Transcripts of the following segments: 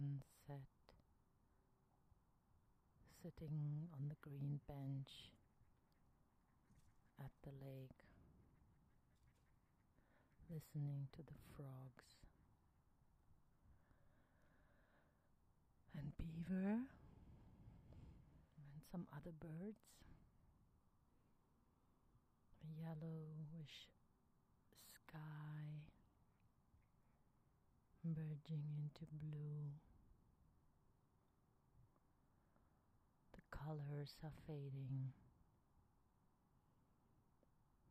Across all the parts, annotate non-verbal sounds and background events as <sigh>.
sunset, sitting on the green bench at the lake, listening to the frogs and beaver and some other birds. A yellowish sky merging into blue. The colors are fading.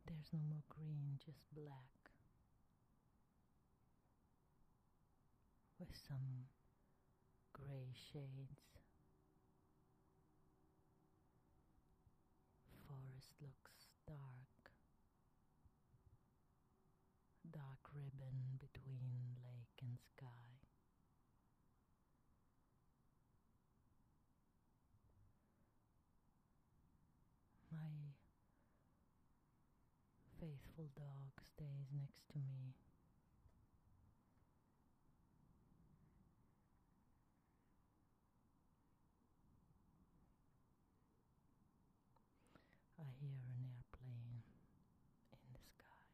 There's no more green, just black. With some gray shades. Forest looks dark dark ribbon between lake and sky. My faithful dog stays next to me. I hear an airplane in the sky.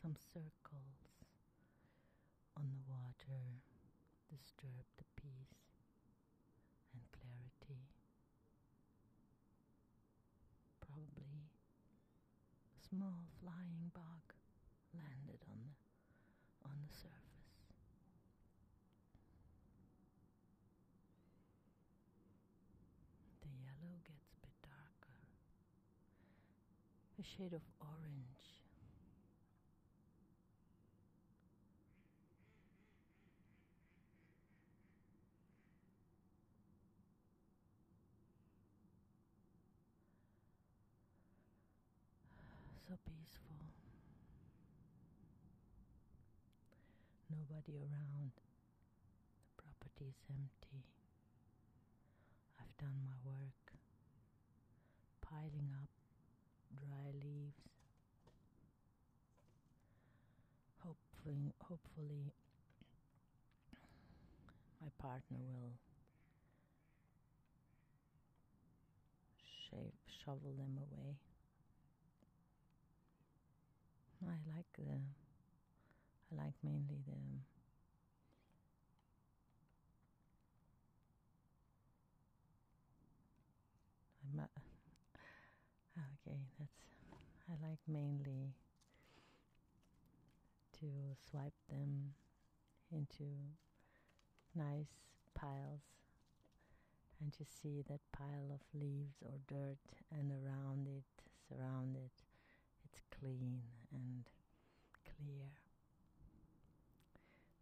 Some circles on the water disturb the peace and clarity. Probably a small flying bug landed on the on the surface. The yellow gets a bit darker, a shade of orange. So peaceful. Nobody around. The property is empty. I've done my work, piling up dry leaves. Hopefully, hopefully, my partner will shave, shovel them away. I like the, I like mainly the I'm not, <laughs> ah, okay, that's I like mainly to swipe them into nice piles and just see that pile of leaves or dirt and around it, surround it, it's clean and clear.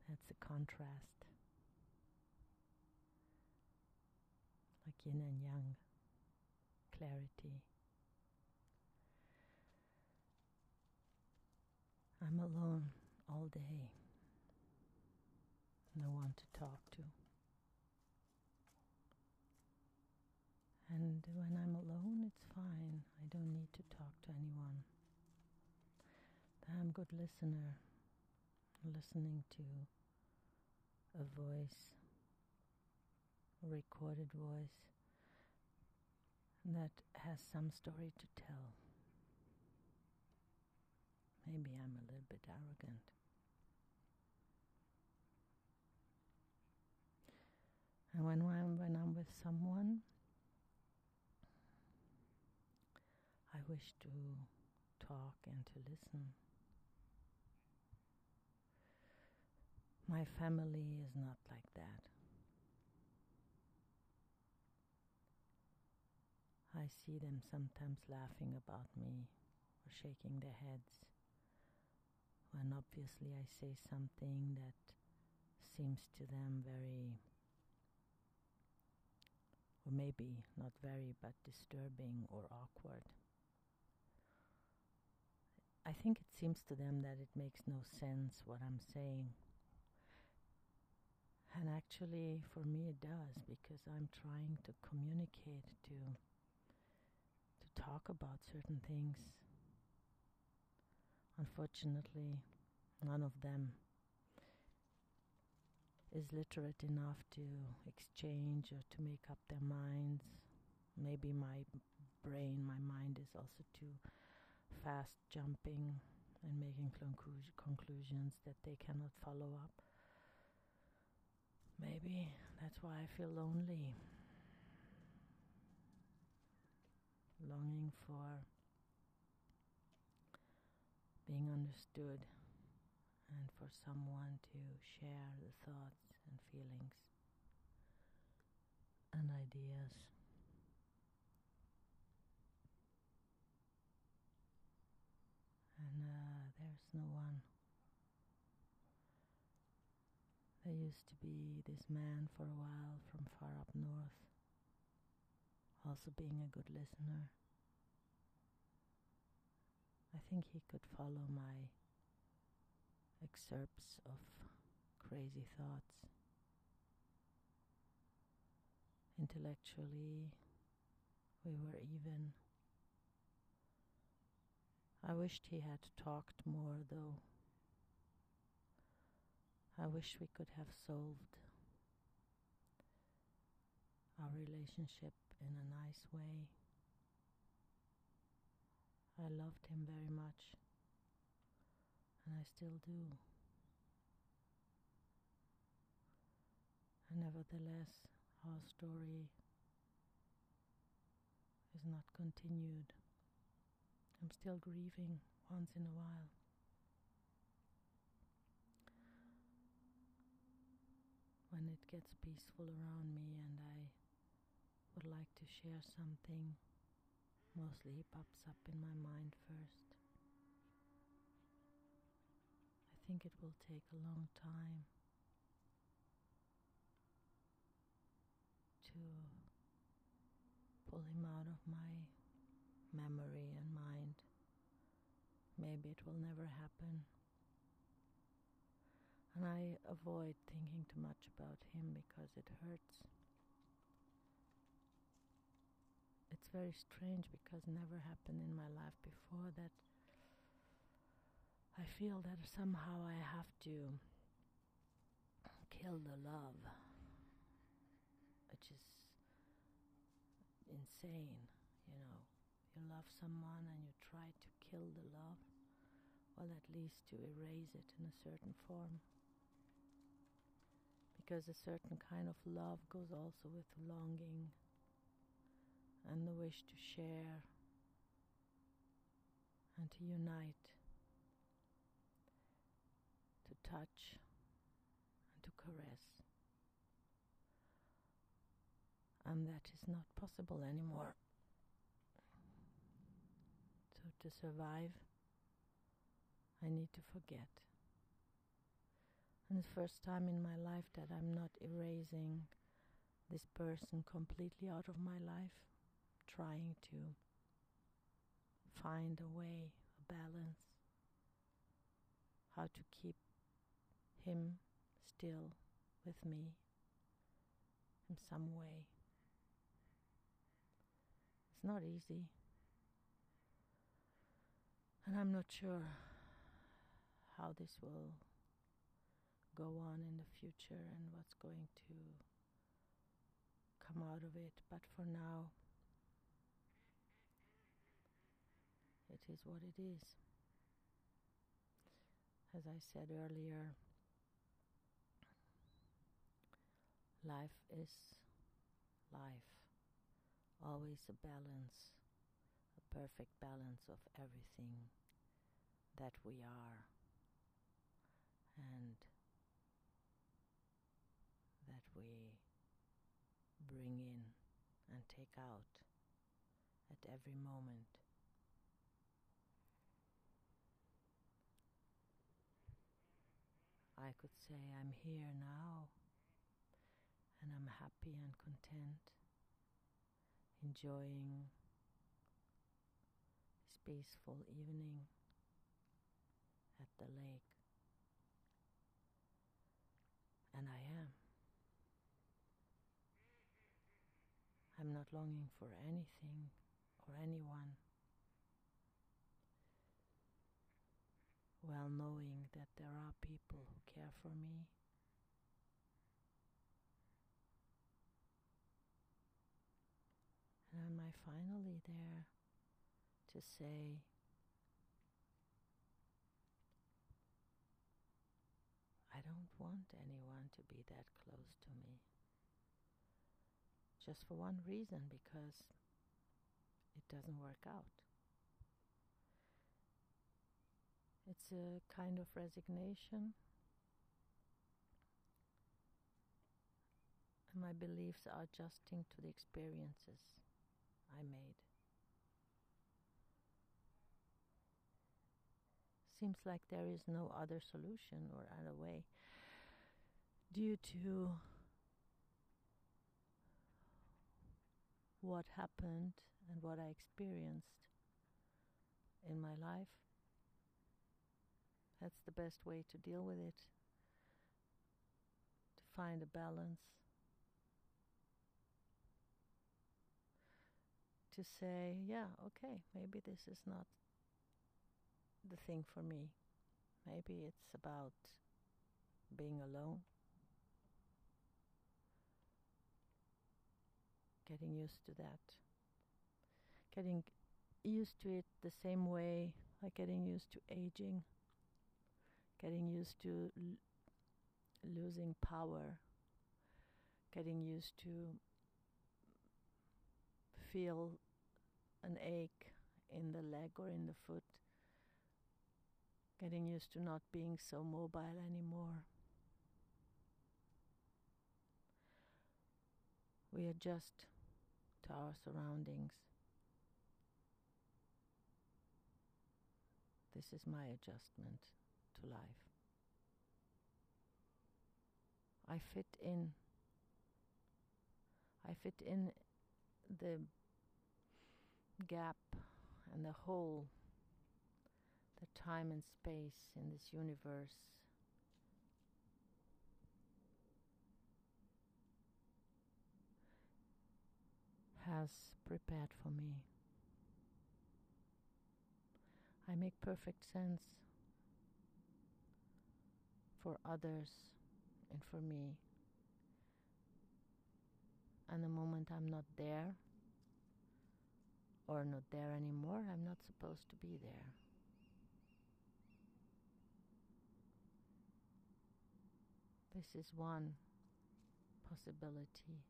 That's a contrast. Like yin and yang clarity. I'm alone all day. No one to talk to. And when I'm alone, it's fine. I don't need to talk to anyone. Good listener, listening to a voice, a recorded voice that has some story to tell. Maybe I'm a little bit arrogant. And when I'm when I'm with someone, I wish to talk and to listen. My family is not like that. I see them sometimes laughing about me or shaking their heads when obviously I say something that seems to them very, or maybe not very, but disturbing or awkward. I think it seems to them that it makes no sense what I'm saying. And actually, for me, it does because I'm trying to communicate to to talk about certain things. Unfortunately, none of them is literate enough to exchange or to make up their minds. Maybe my brain, my mind is also too fast jumping and making conclusions that they cannot follow up. Maybe that's why I feel lonely. Longing for being understood and for someone to share the thoughts and feelings and ideas. And uh, there's no one. There used to be this man for a while from far up north, also being a good listener. I think he could follow my excerpts of crazy thoughts. Intellectually, we were even. I wished he had talked more, though. I wish we could have solved our relationship in a nice way. I loved him very much, and I still do. And nevertheless, our story is not continued. I'm still grieving once in a while. When it gets peaceful around me and I would like to share something Mostly he pops up in my mind first. I think it will take a long time to pull him out of my memory and mind. Maybe it will never happen. And I avoid thinking too much about him because it hurts. it's very strange because never happened in my life before that I feel that somehow I have to kill the love, which is insane, you know. You love someone and you try to kill the love, well, at least to erase it in a certain form. Because a certain kind of love goes also with longing and the wish to share and to unite, to touch and to caress. And that is not possible anymore. So, to survive, I need to forget. And the first time in my life that I'm not erasing this person completely out of my life trying to find a way, a balance, how to keep him still with me in some way. It's not easy. And I'm not sure how this will go on in the future and what's going to come out of it. But for now, It is what it is. As I said earlier, life is life. Always a balance, a perfect balance of everything that we are and we bring in and take out at every moment. I could say I'm here now and I'm happy and content, enjoying this peaceful evening at the lake. And I am. Not longing for anything or anyone. Well, knowing that there are people who care for me. And am I finally there to say, I don't want anyone to be that close? Just for one reason, because it doesn't work out. It's a kind of resignation. And my beliefs are adjusting to the experiences I made. Seems like there is no other solution or other way due to what happened and what I experienced in my life. That's the best way to deal with it, to find a balance, to say, yeah, okay, maybe this is not the thing for me. Maybe it's about being alone, getting used to that, getting used to it the same way like getting used to aging, getting used to l- losing power, getting used to feel an ache in the leg or in the foot, getting used to not being so mobile anymore. We adjust our surroundings. This is my adjustment to life. I fit in. I fit in the gap and the hole, the time and space in this universe. Has prepared for me. I make perfect sense for others and for me. And the moment I'm not there, or not there anymore, I'm not supposed to be there. This is one possibility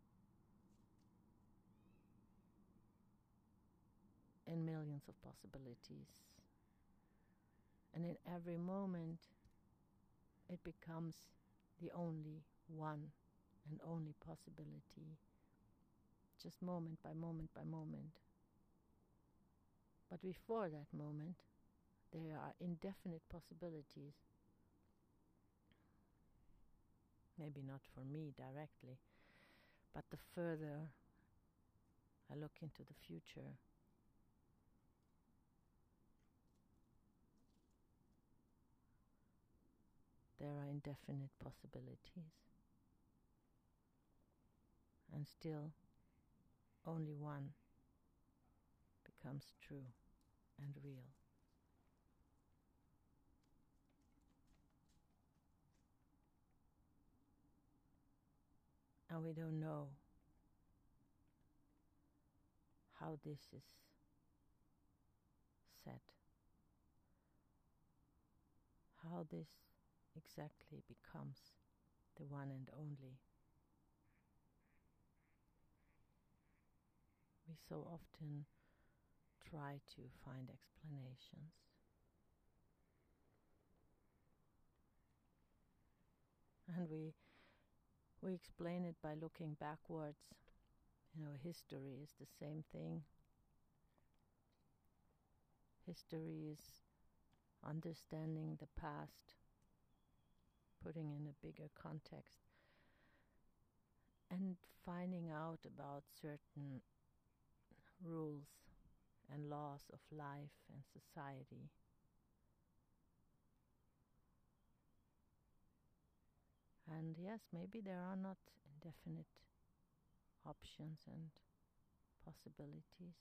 in millions of possibilities. And in every moment, it becomes the only one and only possibility, just moment by moment by moment. But before that moment, there are indefinite possibilities. Maybe not for me directly, but the further I look into the future, there are indefinite possibilities. And still, only one becomes true and real. And we don't know how this is set, how this exactly becomes the one and only. We so often try to find explanations. And we we explain it by looking backwards. You know, history is the same thing. History is understanding the past, putting in a bigger context, and finding out about certain rules and laws of life and society. And yes, maybe there are not indefinite options and possibilities.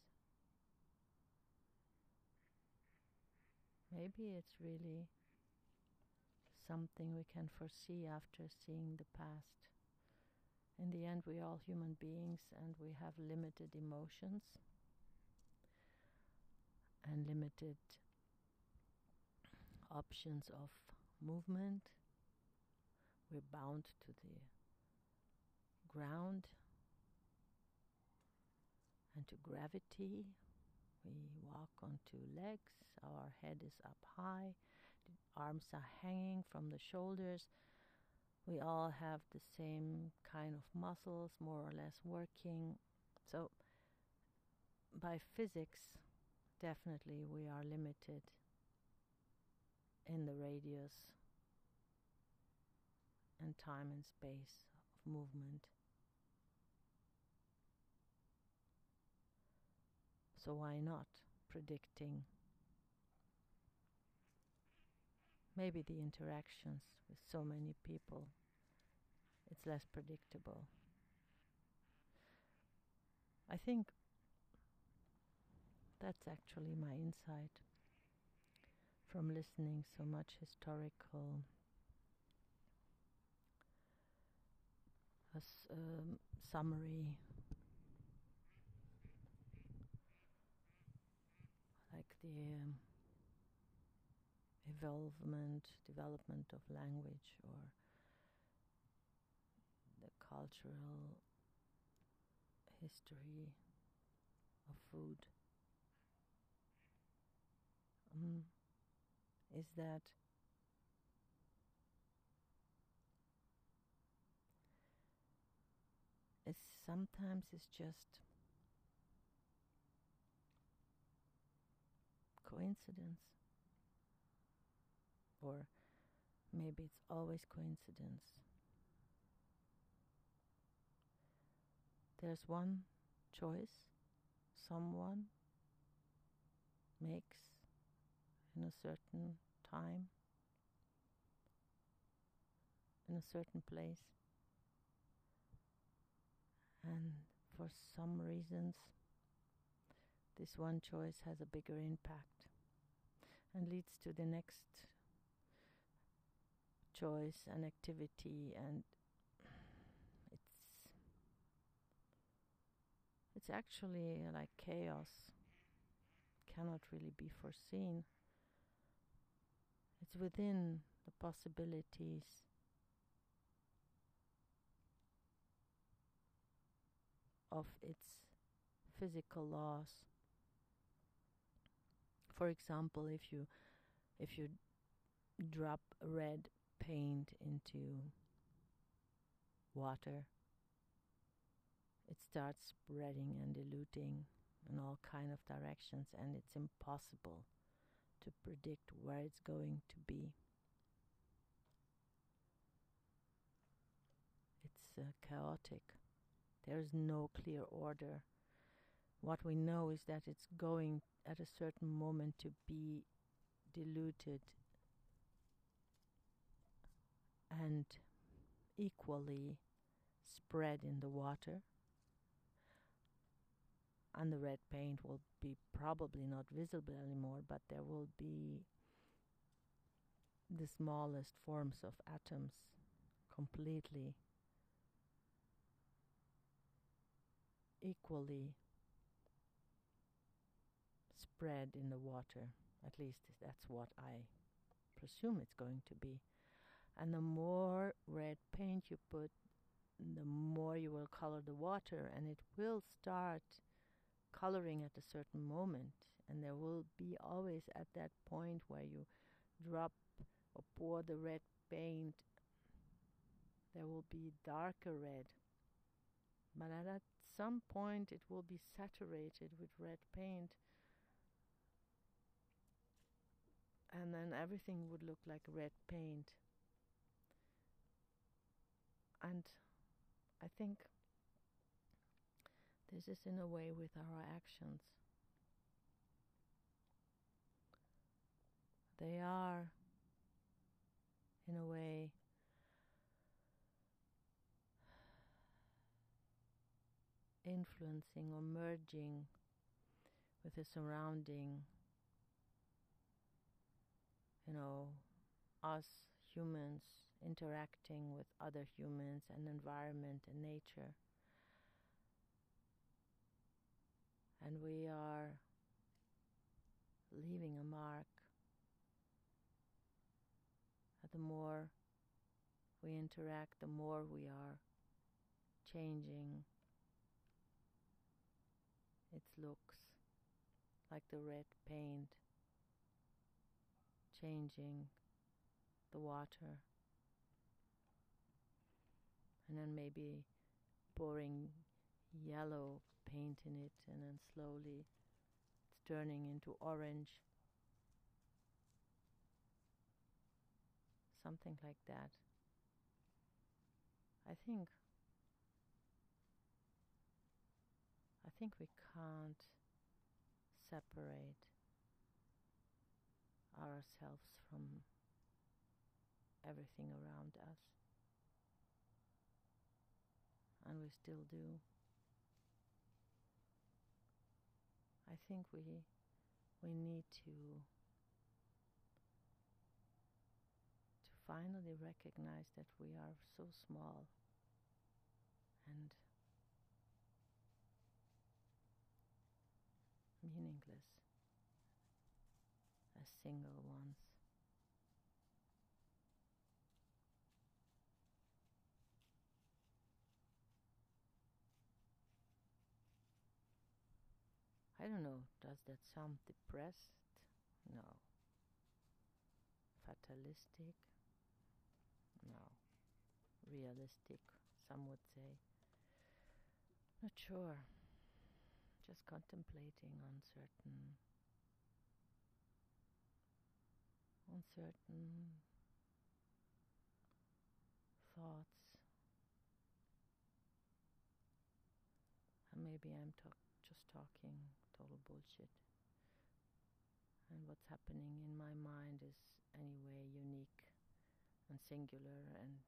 Maybe it's really something we can foresee after seeing the past. In the end, we're all human beings and we have limited emotions and limited options of movement. We're bound to the ground and to gravity. We walk on two legs, our head is up high, arms are hanging from the shoulders. We all have the same kind of muscles, more or less working. So, by physics, definitely we are limited in the radius and time and space of movement. So why not predicting maybe the interactions with so many people it's less predictable. I think that's actually my insight from listening so much historical um, summary. Like the um, evolvement, development of language or the cultural history of food. Um, is that it's sometimes it's just coincidence or maybe it's always coincidence. There's one choice someone makes in a certain time in a certain place. And for some reasons this one choice has a bigger impact and leads to the next choice and activity and it's it's actually like chaos. Cannot really be foreseen. It's within the possibilities. Of its physical laws for example if you if you drop red into water. It starts spreading and diluting in all kind of directions and it's impossible to predict where it's going to be. It's uh, chaotic. There's no clear order. What we know is that it's going at a certain moment to be diluted and equally spread in the water and the red paint will be probably not visible anymore but there will be the smallest forms of atoms completely equally spread in the water. At least that's what I presume it's going to be. And the more red paint you put, the more you will color the water, and it will start coloring at a certain moment. And there will be always at that point where you drop or pour the red paint, there will be darker red. But at some point, it will be saturated with red paint and then everything would look like red paint. And I think this is in a way with our actions. They are, in a way, influencing or merging with the surrounding you know, us humans interacting with other humans and environment and nature. And we are leaving a mark. The more we interact, the more we are changing its looks, like the red paint changing the water, and then maybe pouring yellow paint in it, and then slowly it's turning into orange. Something like that. I think I think we can't separate ourselves from everything around us. And we still do. I think we we need to to finally recognize that we are so small and meaningless as single ones. I don't know, does that sound depressed? No. Fatalistic? No. Realistic, some would say. Not sure. Just contemplating on certain on certain thoughts. And maybe I'm talk just talking total bullshit. And what's happening in my mind is anyway unique and singular, and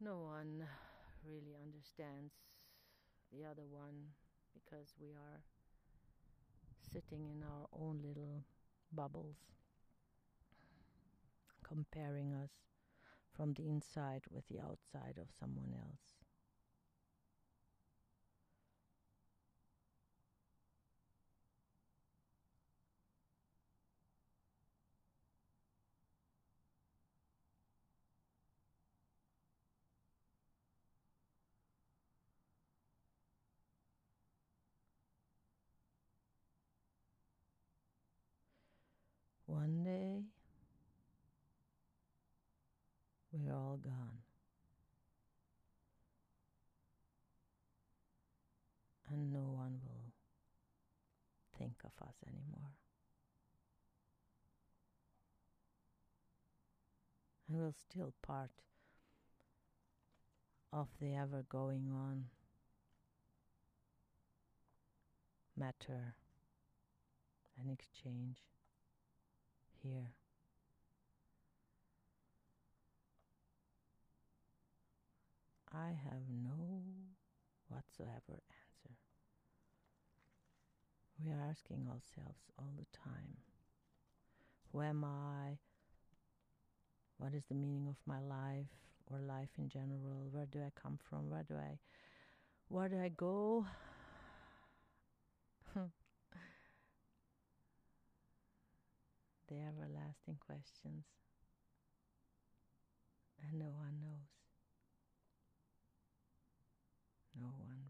no one really understands the other one because we are sitting in our own little bubbles, comparing us from the inside with the outside of someone else. One day, we're all gone. And no one will think of us anymore. And we're still part of the ever going on matter and exchange here. I have no whatsoever answer. We are asking ourselves all the time Who am I? What is the meaning of my life or life in general? Where do I come from? Where do I where do I go? <laughs> the everlasting questions, and no one knows no one.